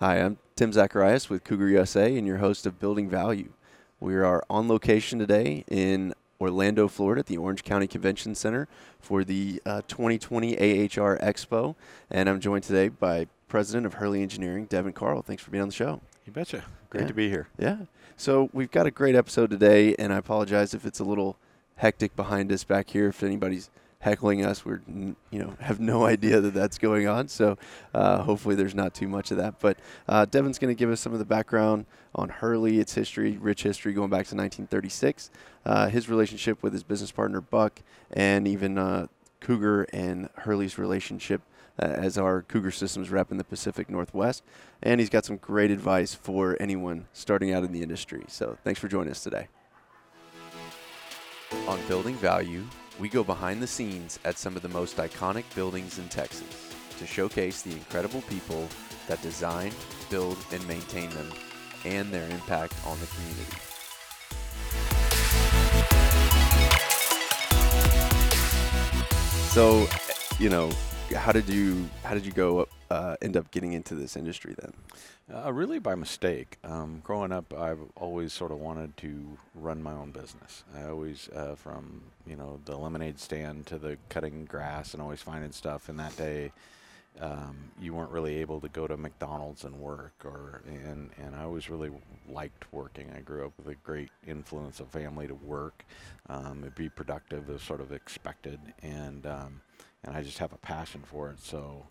Hi, I'm Tim Zacharias with Cougar USA and your host of Building Value. We are on location today in Orlando, Florida at the Orange County Convention Center for the uh, 2020 AHR Expo. And I'm joined today by President of Hurley Engineering, Devin Carl. Thanks for being on the show. You betcha. Great Yeah. to be here. Yeah. So we've got a great episode today, and I apologize if it's a little hectic behind us back here. If anybody's heckling us, we're you know have no idea that that's going on. So uh, hopefully there's not too much of that. But uh, Devin's going to give us some of the background on Hurley, its history, rich history going back to 1936, uh, his relationship with his business partner Buck, and even uh, Cougar and Hurley's relationship uh, as our Cougar Systems rep in the Pacific Northwest. And he's got some great advice for anyone starting out in the industry. So thanks for joining us today. On Building Value, we go behind the scenes at some of the most iconic buildings in Texas to showcase the incredible people that design, build, and maintain them and their impact on the community. So, you know, how did you how did you go uh, end up getting into this industry then? Uh, really by mistake. Um, growing up, I've always sort of wanted to run my own business. I always, uh, from you know the lemonade stand to the cutting grass and always finding stuff. In that day, um, you weren't really able to go to McDonald's and work, or and and I always really liked working. I grew up with a great influence of family to work, um, and be productive is sort of expected, and um, and I just have a passion for it. So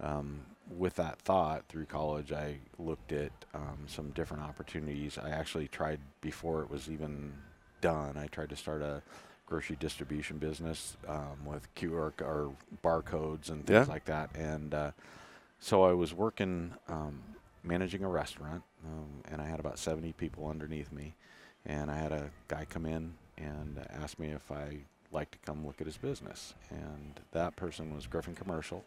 um, with that thought through college, I looked at um, some different opportunities. I actually tried before it was even done. I tried to start a grocery distribution business um, with QR or barcodes and things Yeah. like that. And uh, so I was working, um, managing a restaurant, um, and I had about 70 people underneath me. And I had a guy come in and ask me if I like to come look at his business. And that person was Griffin Commercial.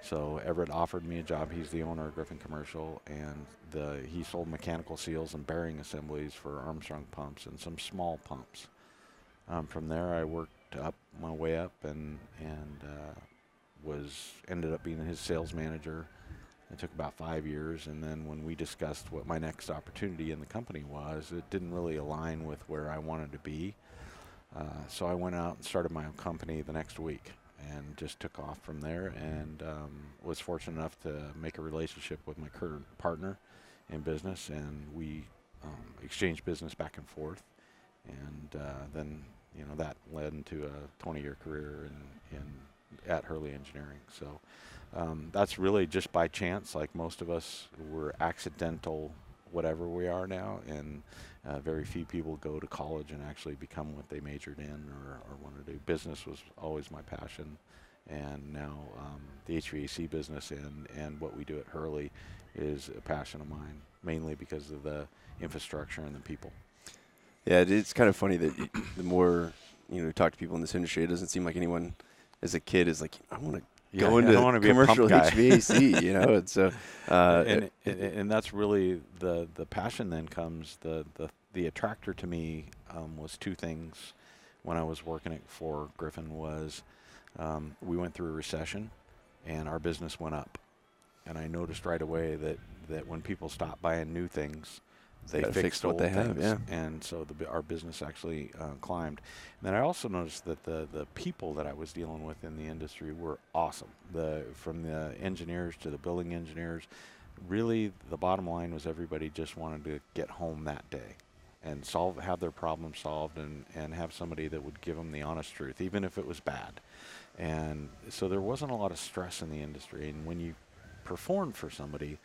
So Everett offered me a job. He's the owner of Griffin Commercial, and the he sold mechanical seals and bearing assemblies for Armstrong pumps and some small pumps. Um, from there, I worked up my way up and and uh, was ended up being his sales manager. It took about five years, and then when we discussed what my next opportunity in the company was, it didn't really align with where I wanted to be. Uh, so I went out and started my own company the next week and just took off from there and um, was fortunate enough to make a relationship with my current partner in business and we um, exchanged business back and forth. And uh, then you know that led into a 20 year career in, in at Hurley Engineering. So um, that's really just by chance. Like most of us we're accidental whatever we are now and uh, very few people go to college and actually become what they majored in or, or want to do. Business was always my passion, and now um, the HVAC business and, and what we do at Hurley is a passion of mine, mainly because of the infrastructure and the people. Yeah, it's kind of funny that the more you know talk to people in this industry, it doesn't seem like anyone as a kid is like, I want to Yeah, go I into don't wanna be commercial guy." HVAC, you know. And so, uh, and, and and that's really the the passion. Then comes the the the attractor to me um, was two things. When I was working it for Griffin, was um, we went through a recession, and our business went up, and I noticed right away that that when people stopped buying new things, they gotta fixed what they have, yeah. and so the, our business actually uh, climbed. And then I also noticed that the the people that I was dealing with in the industry were awesome. The from the engineers to the building engineers, really the bottom line was everybody just wanted to get home that day and solve have their problem solved and and have somebody that would give them the honest truth even if it was bad and so there wasn't a lot of stress in the industry and when you performed for somebody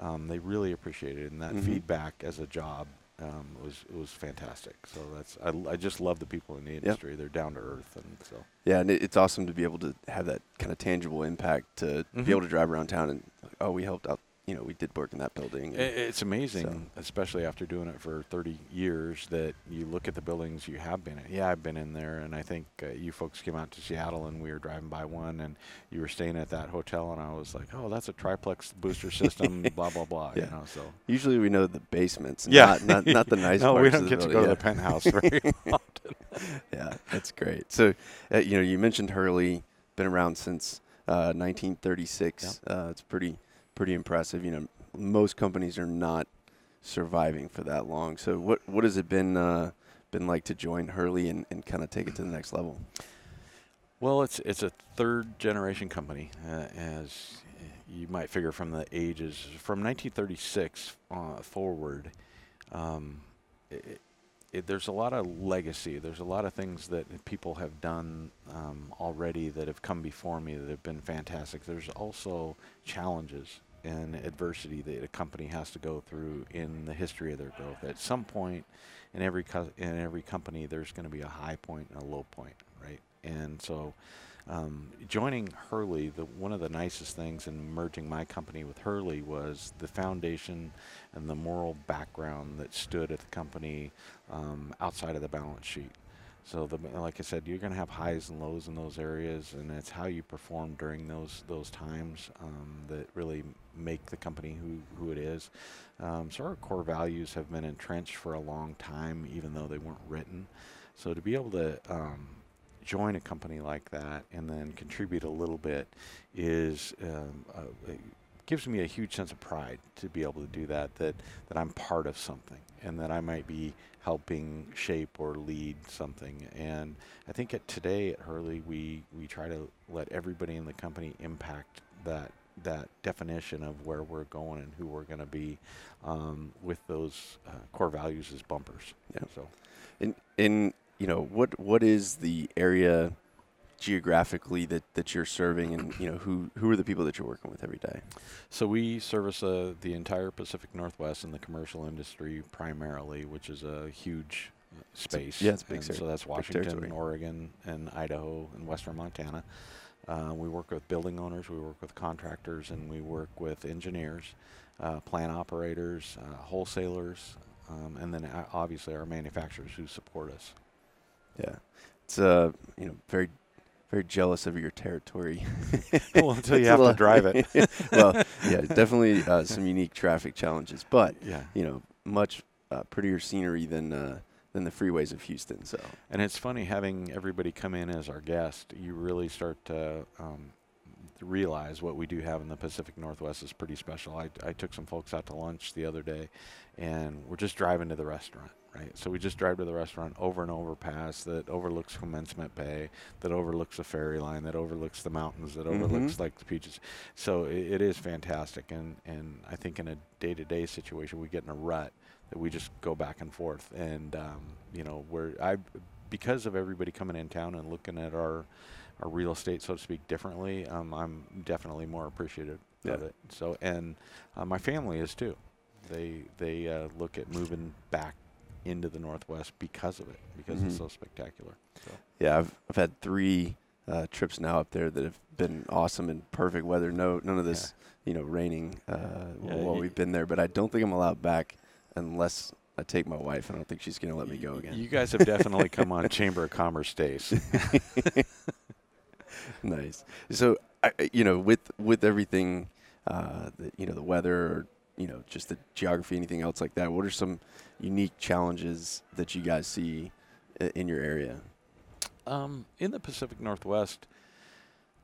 um, they really appreciated it and that Mhm. feedback as a job um, was was fantastic so that's I just love the people in the industry they're down to earth and so yeah, and it, it's awesome to be able to have that kind of tangible impact to Mhm. be able to drive around town and oh, we helped out. You know, we did work in that building. It's amazing, So- especially after doing it for 30 years, that you look at the buildings you have been in. Yeah, I've been in there, and I think uh, you folks came out to Seattle, and we were driving by one, and you were staying at that hotel, and I was like, "Oh, that's a triplex booster system." blah blah blah. Yeah. You know, so Usually we know the basements, Yeah. not, not not the nice no, we don't get to go to yeah. the penthouse very often. yeah, that's great. So, uh, you know, you mentioned Hurley, been around since uh, 1936. Uh, it's pretty pretty impressive. You know, most companies are not surviving for that long. So what what has it been uh, been like to join Hurley and, and kind of take it to the next level? Well, it's it's a third generation company, uh, as you might figure from the ages from 1936 uh, forward. Um, it, it, there's a lot of legacy. There's a lot of things that people have done um, already that have come before me that have been fantastic. There's also challenges and adversity that a company has to go through in the history of their growth. At some point, in every co- in every company, there's going to be a high point and a low point, right? And so, um, joining Hurley, the, one of the nicest things in merging my company with Hurley was the foundation and the moral background that stood at the company um, outside of the balance sheet. So, the, like I said, you're going to have highs and lows in those areas, and it's how you perform during those those times um, that really make the company who, who it is. Um, so, our core values have been entrenched for a long time, even though they weren't written. So, to be able to um, join a company like that and then contribute a little bit is um, uh, gives me a huge sense of pride to be able to do that. That that I'm part of something and that I might be helping shape or lead something. And I think at today at Hurley, we we try to let everybody in the company impact that that definition of where we're going and who we're going to be um, with those uh, core values as bumpers. Yeah. So, in in you know what what is the area geographically that, that you're serving and you know who who are the people that you're working with every day? So we service uh, the entire pacific northwest in the commercial industry primarily which is a huge uh, space. yeah it's big so that's washington oregon and idaho and western montana. Uh, we work with building owners we work with contractors and we work with engineers uh, plant operators uh, wholesalers um, and then uh, obviously our manufacturers who support us yeah, it's uh, you know very very jealous of your territory. well, until you have to drive it. well, yeah, definitely uh, some unique traffic challenges, but yeah, you know, much uh, prettier scenery than uh, than the freeways of Houston. So, and it's funny having everybody come in as our guest. You really start to, um, realize what we do have in the Pacific Northwest is pretty special. I, I took some folks out to lunch the other day, and we're just driving to the restaurant right? So we just drive to the restaurant over and over pass that overlooks Commencement Bay, that overlooks the ferry line, that overlooks the mountains, that mm-hmm. overlooks like the beaches. So it, it is fantastic, and and I think in a day-to-day situation we get in a rut that we just go back and forth, and um, you know where I because of everybody coming in town and looking at our our real estate, so to speak, differently. Um, I'm definitely more appreciative yeah. of it. So and uh, my family is too. They they uh, look at moving back into the Northwest because of it, because mm-hmm. it's so spectacular. So. Yeah, I've I've had three uh, trips now up there that have been awesome and perfect weather. No, none of this, yeah. you know, raining uh, yeah, while we've been there. But I don't think I'm allowed back unless I take my wife. I don't think she's going to let me go again. You guys have definitely come on Chamber of Commerce days. nice. So, I, you know, with with everything, uh, the, you know, the weather, you know, just the geography, anything else like that. What are some unique challenges that you guys see in your area? Um, in the Pacific Northwest,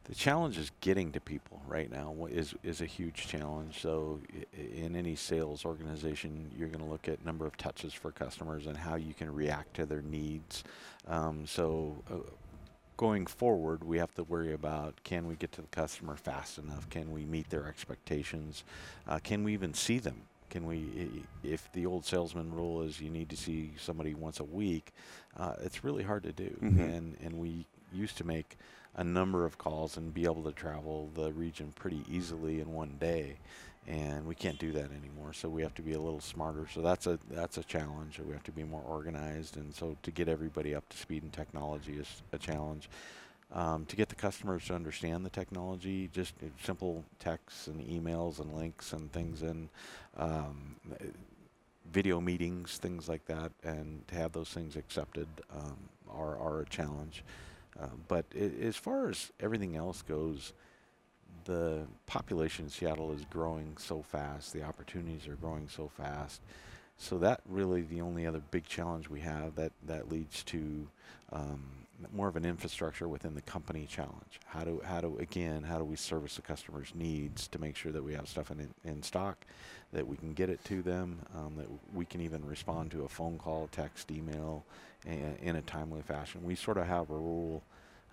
the challenge is getting to people right now is is a huge challenge. So in any sales organization, you're going to look at number of touches for customers and how you can react to their needs. Um, so uh, going forward, we have to worry about can we get to the customer fast enough? Can we meet their expectations? Uh, can we even see them can we, if the old salesman rule is you need to see somebody once a week, uh, it's really hard to do. Mm-hmm. And, and we used to make a number of calls and be able to travel the region pretty easily in one day. And we can't do that anymore, so we have to be a little smarter. So that's a that's a challenge. We have to be more organized, and so to get everybody up to speed in technology is a challenge. Um, to get the customers to understand the technology, just simple texts and emails and links and things in um, video meetings, things like that, and to have those things accepted um, are, are a challenge. Uh, but as far as everything else goes, the population in Seattle is growing so fast, the opportunities are growing so fast so that really the only other big challenge we have that that leads to um, more of an infrastructure within the company challenge. How do how do again how do we service the customer's needs to make sure that we have stuff in in stock, that we can get it to them, um, that we can even respond to a phone call, text, email, a, in a timely fashion. We sort of have a rule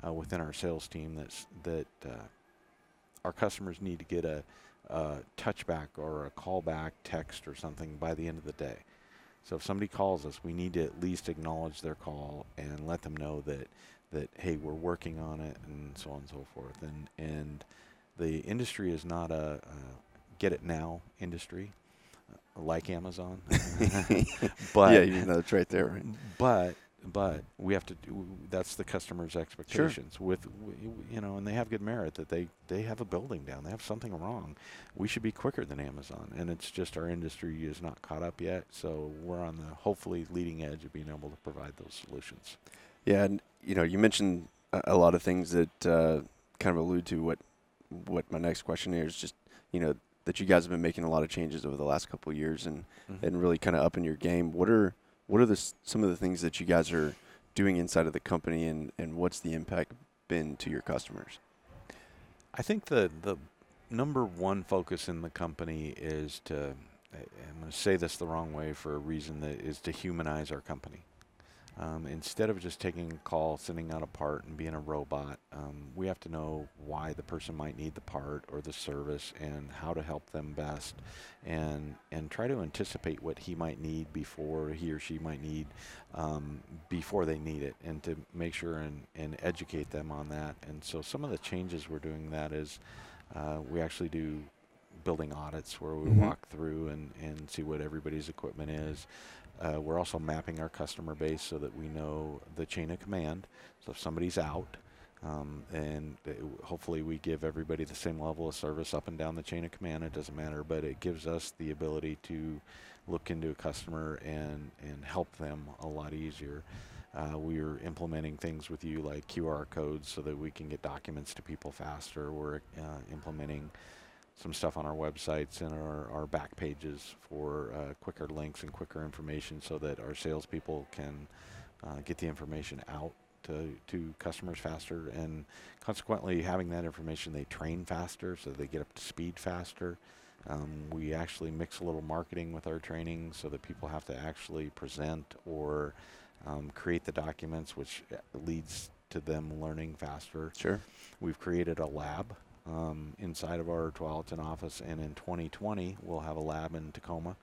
uh, within our sales team that's that uh, our customers need to get a, a touchback or a callback text or something by the end of the day. So if somebody calls us, we need to at least acknowledge their call and let them know that that hey, we're working on it and so on and so forth. And and the industry is not a, a get it now industry uh, like Amazon. but yeah, you know it's right there. Right? But but we have to do that's the customer's expectations sure. with you know and they have good merit that they they have a building down they have something wrong we should be quicker than amazon and it's just our industry is not caught up yet so we're on the hopefully leading edge of being able to provide those solutions yeah and you know you mentioned a, lot of things that uh, kind of allude to what what my next question is just you know that you guys have been making a lot of changes over the last couple of years and mm-hmm. and really kind of upping your game what are what are the some of the things that you guys are doing inside of the company, and and what's the impact been to your customers? I think the the number one focus in the company is to I'm going to say this the wrong way for a reason that is to humanize our company. Um, instead of just taking a call, sending out a part, and being a robot, um, we have to know why the person might need the part or the service and how to help them best, and and try to anticipate what he might need before he or she might need um, before they need it, and to make sure and, and educate them on that. And so some of the changes we're doing that is uh, we actually do building audits where we mm-hmm. walk through and, and see what everybody's equipment is. Uh, we're also mapping our customer base so that we know the chain of command. So if somebody's out, um, and hopefully we give everybody the same level of service up and down the chain of command. It doesn't matter, but it gives us the ability to look into a customer and and help them a lot easier. Uh, we are implementing things with you like QR codes so that we can get documents to people faster. We're uh, implementing some stuff on our websites and our, our back pages for uh, quicker links and quicker information so that our salespeople can uh, get the information out to, to customers faster and consequently having that information they train faster so they get up to speed faster. Um, we actually mix a little marketing with our training so that people have to actually present or um, create the documents which uh, leads to them learning faster. Sure. We've created a lab um, inside of our Tualatin office, and in 2020 we'll have a lab in Tacoma.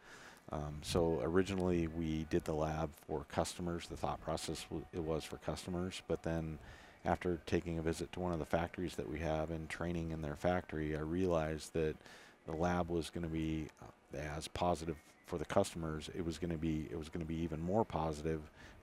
Um, so originally we did the lab for customers. The thought process it was for customers, but then after taking a visit to one of the factories that we have and training in their factory, I realized that the lab was going to be uh, as positive for the customers. It was going to be it was going to be even more positive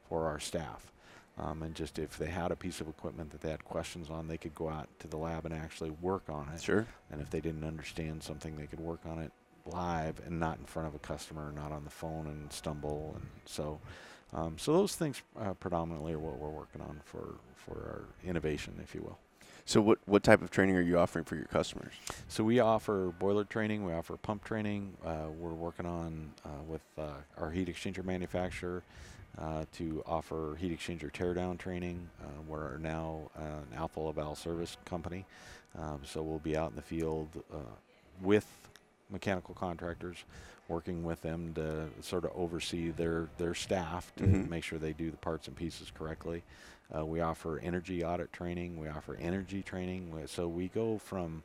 for our staff. Um, and just if they had a piece of equipment that they had questions on, they could go out to the lab and actually work on it. Sure. And if they didn't understand something, they could work on it live and not in front of a customer, not on the phone and stumble. And so, um, so those things uh, predominantly are what we're working on for for our innovation, if you will. So what what type of training are you offering for your customers? So we offer boiler training, we offer pump training. Uh, we're working on uh, with uh, our heat exchanger manufacturer uh, to offer heat exchanger teardown training. Uh, we're now an Alfa Laval service company, um, so we'll be out in the field uh, with mechanical contractors, working with them to sort of oversee their their staff to mm-hmm. make sure they do the parts and pieces correctly. Uh, we offer energy audit training. We offer energy training. So we go from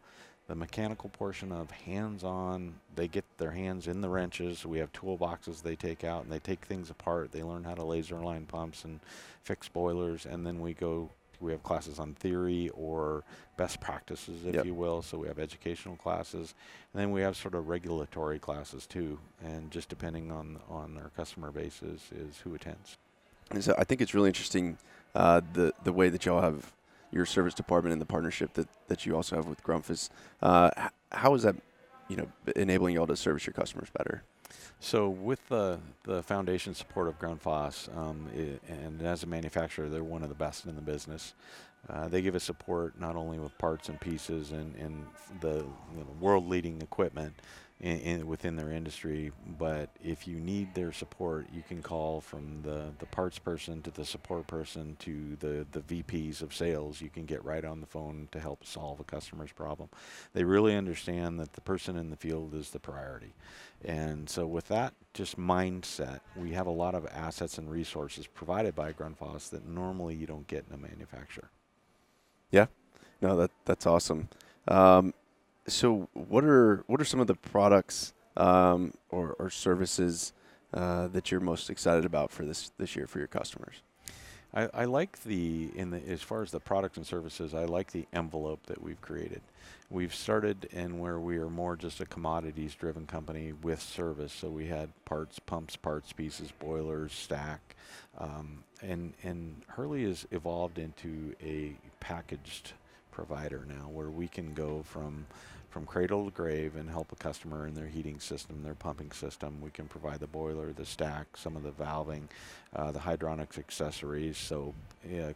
the mechanical portion of hands-on they get their hands in the wrenches. We have toolboxes they take out and they take things apart. They learn how to laser line pumps and fix boilers and then we go we have classes on theory or best practices if yep. you will. So we have educational classes and then we have sort of regulatory classes too. And just depending on on our customer bases is, is who attends. And so i think it's really interesting uh, the the way that y'all have your service department and the partnership that, that you also have with Grundfos. Uh, how is that, you know, enabling y'all to service your customers better? So with the the foundation support of Grundfos, um, and as a manufacturer, they're one of the best in the business. Uh, they give us support not only with parts and pieces and, and the you know, world leading equipment, in, in, within their industry. But if you need their support, you can call from the, the parts person to the support person to the, the VPs of sales. You can get right on the phone to help solve a customer's problem. They really understand that the person in the field is the priority. And so with that just mindset, we have a lot of assets and resources provided by Grundfos that normally you don't get in a manufacturer. Yeah, no, that that's awesome. Um, so what are what are some of the products um, or, or services uh, that you're most excited about for this this year for your customers? I, I, like the in the as far as the products and services. I like the envelope that we've created. We've started in where we are more just a commodities driven company with service. So we had parts, pumps, parts, pieces, boilers, stack, um, and and Hurley has evolved into a packaged provider now where we can go from from cradle to grave and help a customer in their heating system, their pumping system. We can provide the boiler, the stack, some of the valving, uh, the hydronics accessories. So yeah,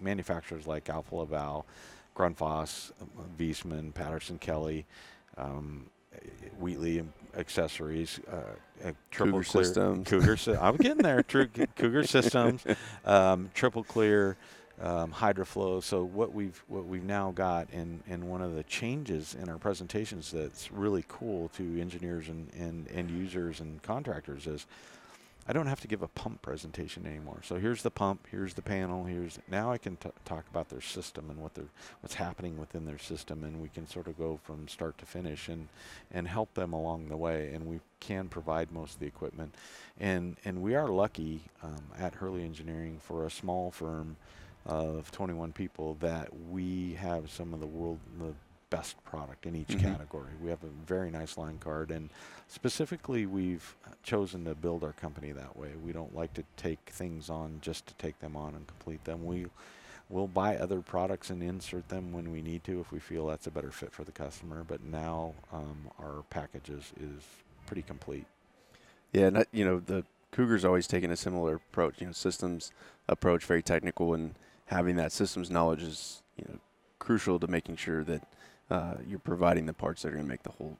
manufacturers like Alfa Laval, Grundfos, Viessmann, Patterson Kelley, um, Wheatley accessories, uh, triple Cougar clear, systems. Cougar, I'm getting there. Cougar systems, um, triple clear, um, HydroFlow. So what we've what we've now got, and and one of the changes in our presentations that's really cool to engineers and and end users and contractors is. I don't have to give a pump presentation anymore. So here's the pump, here's the panel, here's now I can talk about their system and what they're what's happening within their system, and we can sort of go from start to finish and and help them along the way. And we can provide most of the equipment, and and we are lucky um, at Hurley Engineering for a small firm of 21 people that we have some of the world the best product in each mm-hmm. category. We have a very nice line card and specifically we've chosen to build our company that way. We don't like to take things on just to take them on and complete them. We we'll buy other products and insert them when we need to if we feel that's a better fit for the customer, but now um, our package is, is pretty complete. Yeah, and you know the Cougar's always taken a similar approach, you know, systems approach, very technical and having that systems knowledge is you know crucial to making sure that uh, you're providing the parts that are going to make the whole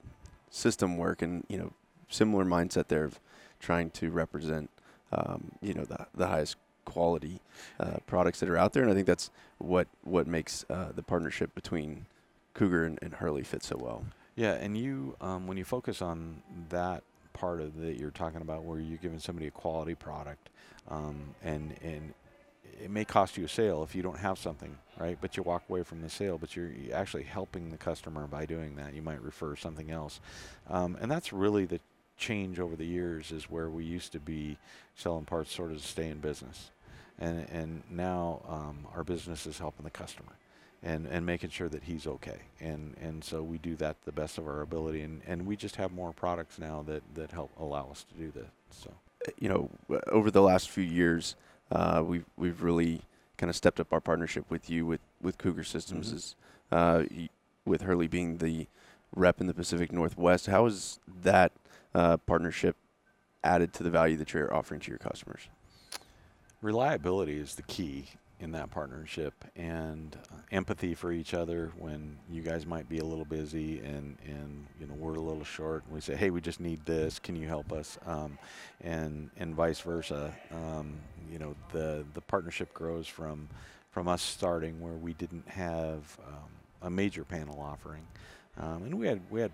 system work. And you know, similar mindset there of trying to represent um, you know the the highest quality uh, products that are out there. And I think that's what what makes uh, the partnership between Cougar and, and, Hurley fit so well. Yeah, and you um, when you focus on that part of that you're talking about, where you're giving somebody a quality product, um, and and it may cost you a sale if you don't have something, right? But you walk away from the sale, but you're actually helping the customer by doing that. You might refer something else, um, and that's really the change over the years. Is where we used to be selling parts sort of to stay in business, and and now um, our business is helping the customer. And, and making sure that he's okay, and and so we do that the best of our ability, and, and we just have more products now that, that help allow us to do that. So, you know, over the last few years, uh, we've we've really kind of stepped up our partnership with you with with Cougar Systems mm-hmm. is uh, with Hurley being the rep in the Pacific Northwest. How is that uh, partnership added to the value that you're offering to your customers? Reliability is the key, in that partnership and uh, empathy for each other when you guys might be a little busy and and you know we're a little short and we say hey we just need this. Can you help us? Um, and and vice versa. Um, you know the the partnership grows from from us starting where we didn't have um, a major panel offering. Um, and we had we had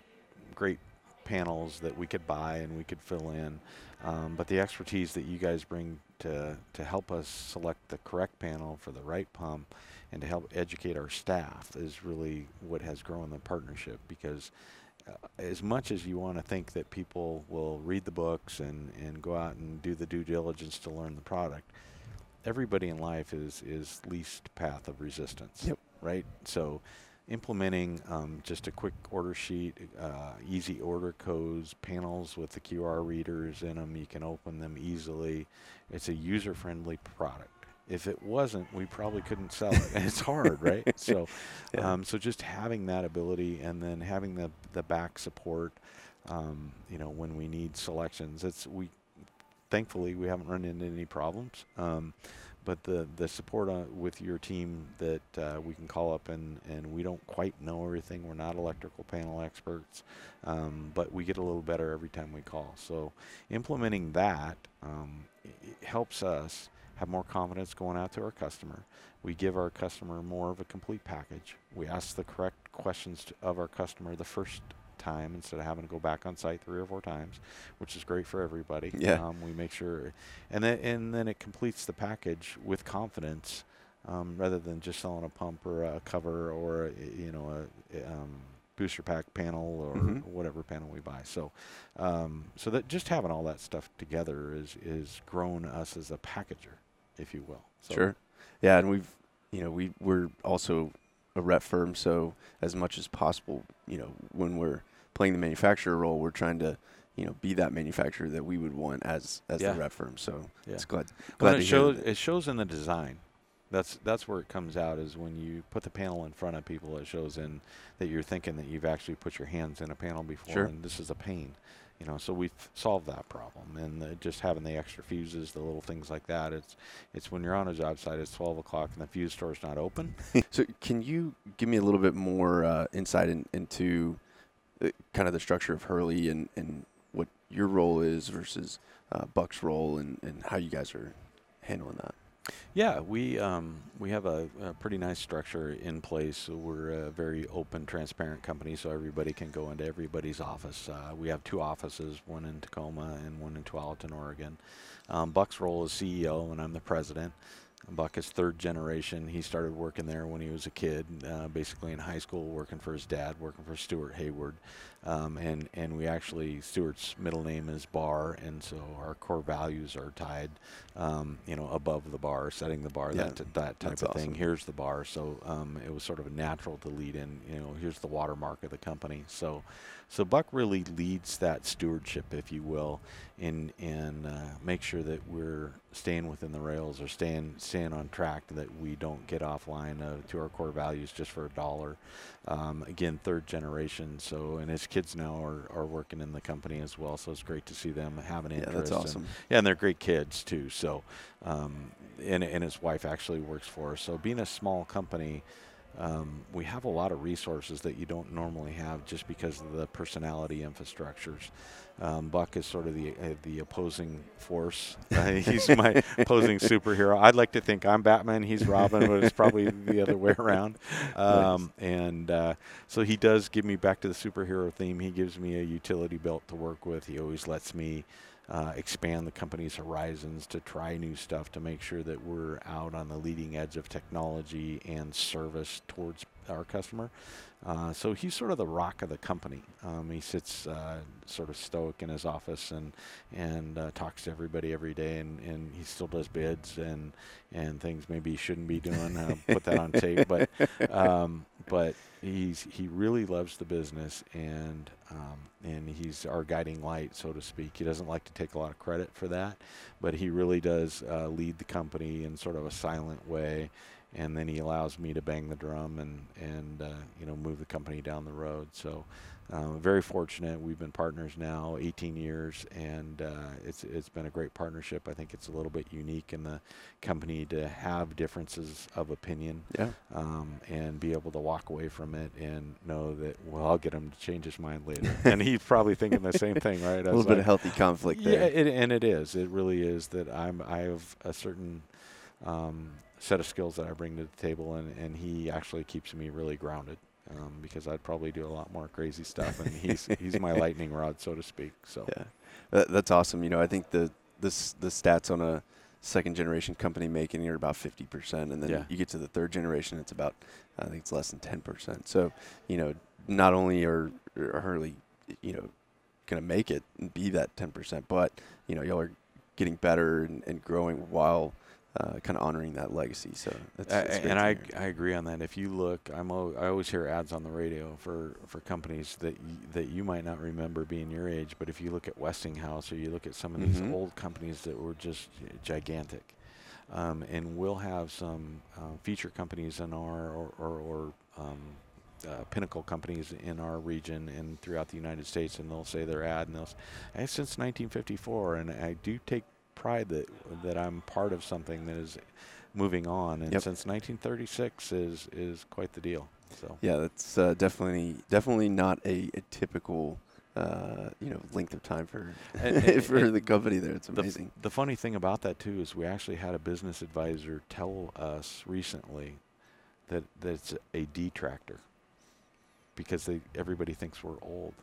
great panels that we could buy and we could fill in. Um, but the expertise that you guys bring to, to help us select the correct panel for the right pump and to help educate our staff is really what has grown the partnership because uh, as much as you want to think that people will read the books and, and go out and do the due diligence to learn the product, everybody in life is, is least path of resistance. Yep. Right? So implementing um, just a quick order sheet, uh, easy order codes, panels with the QR readers in them. You can open them easily. It's a user-friendly product. If it wasn't, we probably couldn't sell it. it's hard, right? So, yeah. um, so just having that ability and then having the the back support, um, you know, when we need selections, it's we. Thankfully, we haven't run into any problems. Um, but the the support on, with your team that uh, we can call up and and we don't quite know everything. We're not electrical panel experts, um, but we get a little better every time we call. So implementing that um, helps us have more confidence going out to our customer. We give our customer more of a complete package. We ask the correct questions to, of our customer the first time instead of having to go back on site three or four times, which is great for everybody. Yeah. Um, we make sure, and then and then it completes the package with confidence, um, rather than just selling a pump or a cover or a, you know a, um, booster pack panel or Mhm. whatever panel we buy. So, um, so that just having all that stuff together is is grown us as a packager, if you will. So Sure. Yeah, and we've, you know, we we're also a rep firm, so as much as possible, you know, when we're playing the manufacturer role, we're trying to, you know, be that manufacturer that we would want as as Yeah. the rep firm. So Yeah. it's glad glad it shows, it shows in the design. That's that's where it comes out is when you put the panel in front of people. It shows in that you're thinking that you've actually put your hands in a panel before, Sure. and this is a pain. You know, so we've solved that problem, and the, just having the extra fuses, the little things like that. It's it's when you're on a job site, it's 12 o'clock, and the fuse store's not open. So can you give me a little bit more uh, insight in, into the, kind of the structure of Hurley and, and what your role is versus uh, Buck's role and, and how you guys are handling that? Yeah, we um, we have a, a pretty nice structure in place. We're a very open, transparent company, so everybody can go into everybody's office. Uh, we have two offices, one in Tacoma and one in Tualatin, Oregon. Um, Buck's role is CEO, and I'm the president. Buck is third generation. He started working there when he was a kid, uh, basically in high school, working for his dad, working for Stuart Hayward. Um, and, and we actually, Stuart's middle name is Bar, and so our core values are tied, um, you know, above the bar, setting the bar, Yeah, that, t- that type of awesome. thing. Here's the bar. So um, it was sort of a natural to lead in, you know, here's the watermark of the company. So, so Buck really leads that stewardship, if you will, in and uh, make sure that we're staying within the rails or staying staying on track, that we don't get offline uh, to our core values just for a dollar. Um, again, third generation. So, and his kids now are, are working in the company as well. So it's great to see them have an interest. Yeah, that's and- awesome. yeah, and they're great kids too. So, um, and and his wife actually works for us. So, being a small company, um, we have a lot of resources that you don't normally have just because of the personality infrastructures. Um, Buck is sort of the uh, the opposing force. Uh, he's my opposing superhero. I'd like to think I'm Batman, he's Robin, but it's probably the other way around. Um, And uh, so he does give me back to the superhero theme. He gives me a utility belt to work with. He always lets me uh, expand the company's horizons to try new stuff to make sure that we're out on the leading edge of technology and service towards our customer. Uh, so he's sort of the rock of the company. Um, he sits uh, sort of stoic in his office and and uh, talks to everybody every day, and, and he still does bids and and things maybe he shouldn't be doing. Uh, put that on tape, but um, but he's he really loves the business and um, and he's our guiding light, so to speak. He doesn't like to take a lot of credit for that, but he really does uh, lead the company in sort of a silent way. And then he allows me to bang the drum and and uh, you know move the company down the road. So uh, very fortunate. We've been partners now 18 years, and uh, it's it's been a great partnership. I think it's a little bit unique in the company to have differences of opinion Yeah. um, and be able to walk away from it and know that well I'll get him to change his mind later. and he's probably thinking the same thing, right? A little bit of healthy conflict yeah, there. it, and it is. It really is that I'm. I have a certain um, set of skills that I bring to the table, and, and he actually keeps me really grounded. Um, because I'd probably do a lot more crazy stuff, and he's he's my lightning rod, so to speak. So Yeah, that, that's awesome. You know, I think the this the stats on a second generation company making are about fifty percent, and then Yeah. you get to the third generation, it's about I think it's less than ten percent. So you know, not only are, are Hurley, you know, going to make it and be that ten percent, but you know, y'all are getting better and, and growing while uh, kind of honoring that legacy. So that's and I, hear. I agree on that. If you look, I'm al- I always hear ads on the radio for, for companies that y- that you might not remember being your age, but if you look at Westinghouse or you look at some of these Mhm. old companies that were just gigantic, um, and we'll have some uh, feature companies in our or or, or um, uh, pinnacle companies in our region and throughout the United States, and they'll say their ad and they'll say, hey, since 1954, and I do take pride that that I'm part of something that is moving on. And Yep. since 1936 is is quite the deal. So Yeah, that's uh, definitely definitely not a, a typical uh, you know length of time for And- for and the company there. It's the, amazing. the funny thing about that too is we actually had a business advisor tell us recently that that's a detractor because they everybody thinks we're old,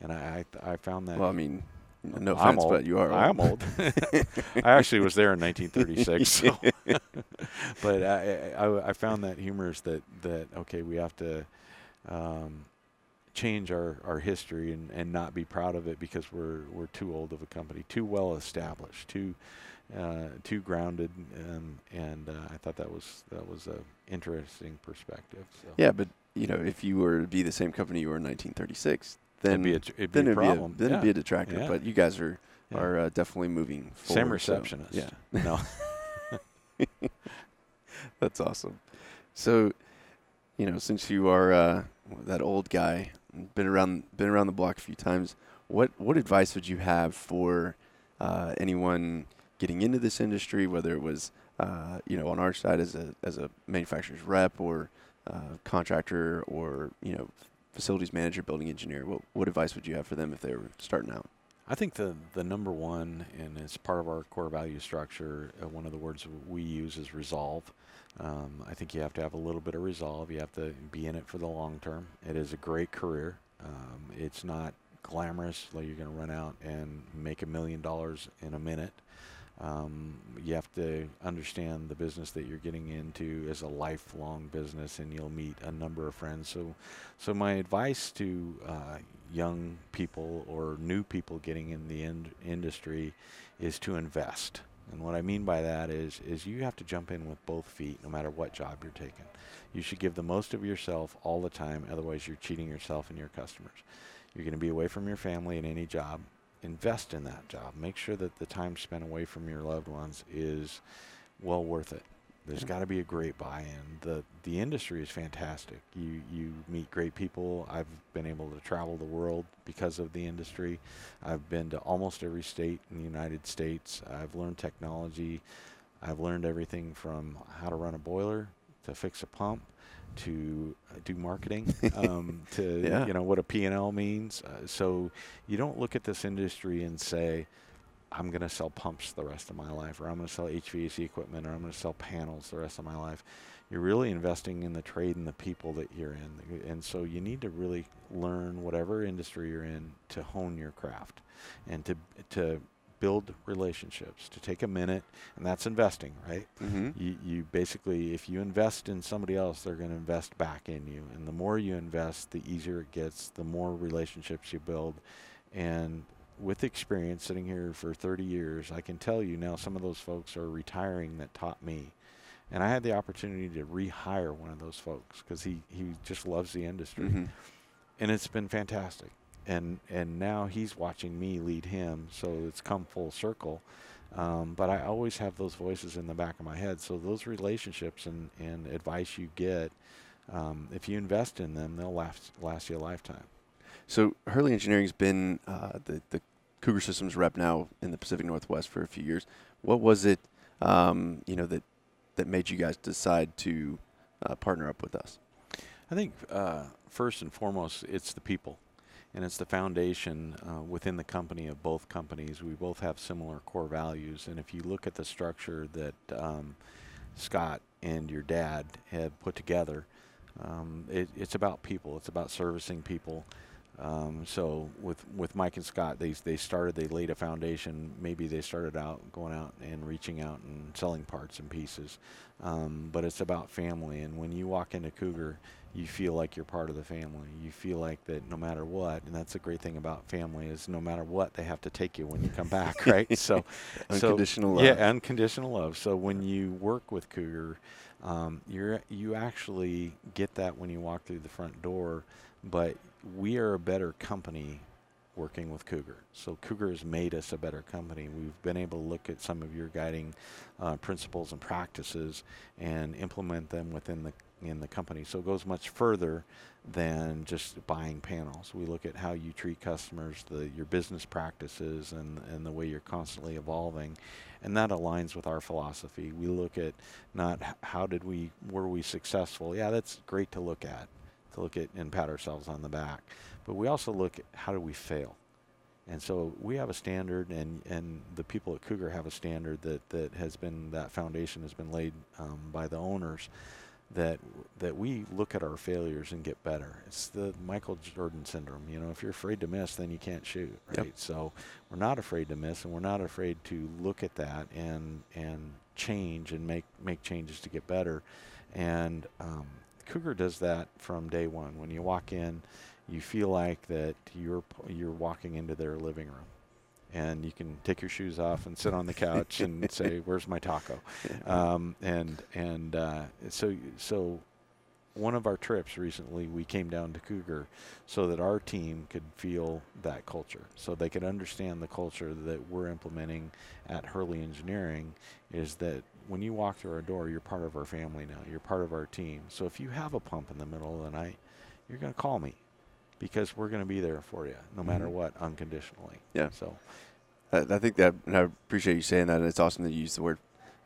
and I I, I found that Well, I mean, no I'm old. but you are. Old. I'm old. I actually was there in 1936, so. but I, I I found that humorous that that okay we have to um, change our, our history and, and not be proud of it because we're we're too old of a company, too well established, too uh, too grounded, um, and uh, I thought that was that was a interesting perspective. So Yeah, but you know, if you were to be the same company you were in 1936, then it'd be a, it'd be then a problem. be a, then yeah. it'd be a detractor. Yeah. But you guys are Yeah. are uh, definitely moving forward. Same so, receptionist. yeah, No. that's awesome. So, you know, since you are uh, that old guy, been around been around the block a few times, what what advice would you have for uh, anyone getting into this industry, whether it was uh, you know on our side as a as a manufacturer's rep or uh, contractor or you know facilities manager, building engineer? What what advice would you have for them if they were starting out? I think the the number one, and it's part of our core value structure. Uh, one of the words we use is resolve. Um, I think you have to have a little bit of resolve. You have to be in it for the long term. It is a great career. Um, it's not glamorous, like you're going to run out and make a million dollars in a minute. Um, you have to understand the business that you're getting into is a lifelong business, and you'll meet a number of friends. So, so my advice to uh, young people or new people getting in the ind- industry is to invest. And what I mean by that is, is you have to jump in with both feet, no matter what job you're taking. You should give the most of yourself all the time, otherwise you're cheating yourself and your customers. You're going to be away from your family in any job. Invest in that job. Make sure that the time spent away from your loved ones is well worth it. There's Yeah. got to be a great buy-in. the The industry is fantastic. You you meet great people. I've been able to travel the world because of the industry. I've been to almost every state in the United States. I've learned technology. I've learned everything from how to run a boiler to fix a pump to uh, do marketing um, to Yeah. you know what a P&L means. Uh, so you don't look at this industry and say, I'm going to sell pumps the rest of my life, or I'm going to sell HVAC equipment, or I'm going to sell panels the rest of my life. You're really investing in the trade and the people that you're in. And so you need to really learn whatever industry you're in to hone your craft and to, to build relationships, to take a minute, and that's investing, right? Mm-hmm. You, you basically, if you invest in somebody else, they're going to invest back in you. And the more you invest, the easier it gets, the more relationships you build. And with experience sitting here for 30 years, I can tell you now some of those folks are retiring that taught me. And I had the opportunity to rehire one of those folks because he, he just loves the industry. Mm-hmm. And it's been fantastic. And, and now he's watching me lead him, so it's come full circle. Um, but I always have those voices in the back of my head. So those relationships and, and advice you get, um, if you invest in them, they'll last, last you a lifetime. So Hurley Engineering's been uh, the the Cougar Systems rep now in the Pacific Northwest for a few years. What was it, um, you know, that that made you guys decide to uh, partner up with us? I think uh, first and foremost, it's the people, and it's the foundation uh, within the company of both companies. We both have similar core values, and if you look at the structure that um, Scott and your dad have put together, um, it, it's about people. It's about servicing people. Um, so with with Mike and Scott, they they started. They laid a foundation. Maybe they started out going out and reaching out and selling parts and pieces, um, but it's about family. And when you walk into Cougar, you feel like you're part of the family. You feel like that no matter what, and that's the great thing about family is no matter what, they have to take you when you come back, right? So, so- Unconditional love. yeah, unconditional love. So when you work with Cougar, um, you're you actually get that when you walk through the front door, but we are a better company working with Cougar. So Cougar has made us a better company. We've been able to look at some of your guiding uh, principles and practices and implement them within the in the company. So it goes much further than just buying panels. We look at how you treat customers, the your business practices, and and the way you're constantly evolving, and that aligns with our philosophy. We look at not how did we were we successful. Yeah, that's great to look at, to look at and pat ourselves on the back, but we also look at how do we fail. And so we have a standard, and, and the people at Cougar have a standard that, that has been that foundation has been laid um, by the owners that that we look at our failures and get better. It's the Michael Jordan syndrome. You know, if you're afraid to miss, then you can't shoot, right? Yep. So we're not afraid to miss, and we're not afraid to look at that and and change and make make changes to get better. And um, Cougar does that from day one. When you walk in, you feel like that you're you're walking into their living room and you can take your shoes off and sit on the couch and say, "Where's my taco?" Um, and and uh, so so one of our trips recently, we came down to Cougar so that our team could feel that culture, so they could understand the culture that we're implementing at Hurley Engineering. Is that when you walk through our door, you're part of our family now. You're part of our team. So if you have a pump in the middle of the night, you're going to call me because we're going to be there for you no matter mm-hmm. what unconditionally. Yeah. So I, I, think that, and I appreciate you saying that. And it's awesome that you use the word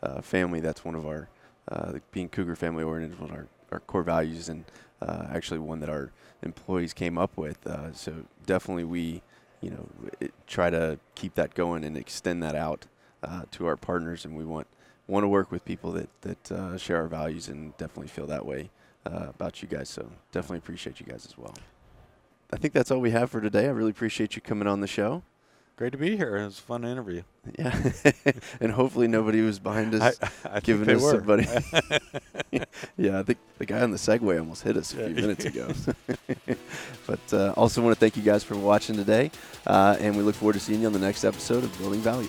uh, family. That's one of our, uh, being Cougar family oriented, one of our, our core values, and uh, actually one that our employees came up with. Uh, so definitely we, you know, it, try to keep that going and extend that out uh, to our partners. And we want want to work with people that that uh, share our values and definitely feel that way about you guys. So definitely appreciate you guys as well. I think that's all we have for today. I really appreciate you coming on the show. Great to be here. It was a fun interview. Yeah, and hopefully nobody was behind us I, I giving us were. somebody. yeah, I think the guy on the Segway almost hit us a few minutes ago. but uh, also want to thank you guys for watching today, uh, and we look forward to seeing you on the next episode of Building Value.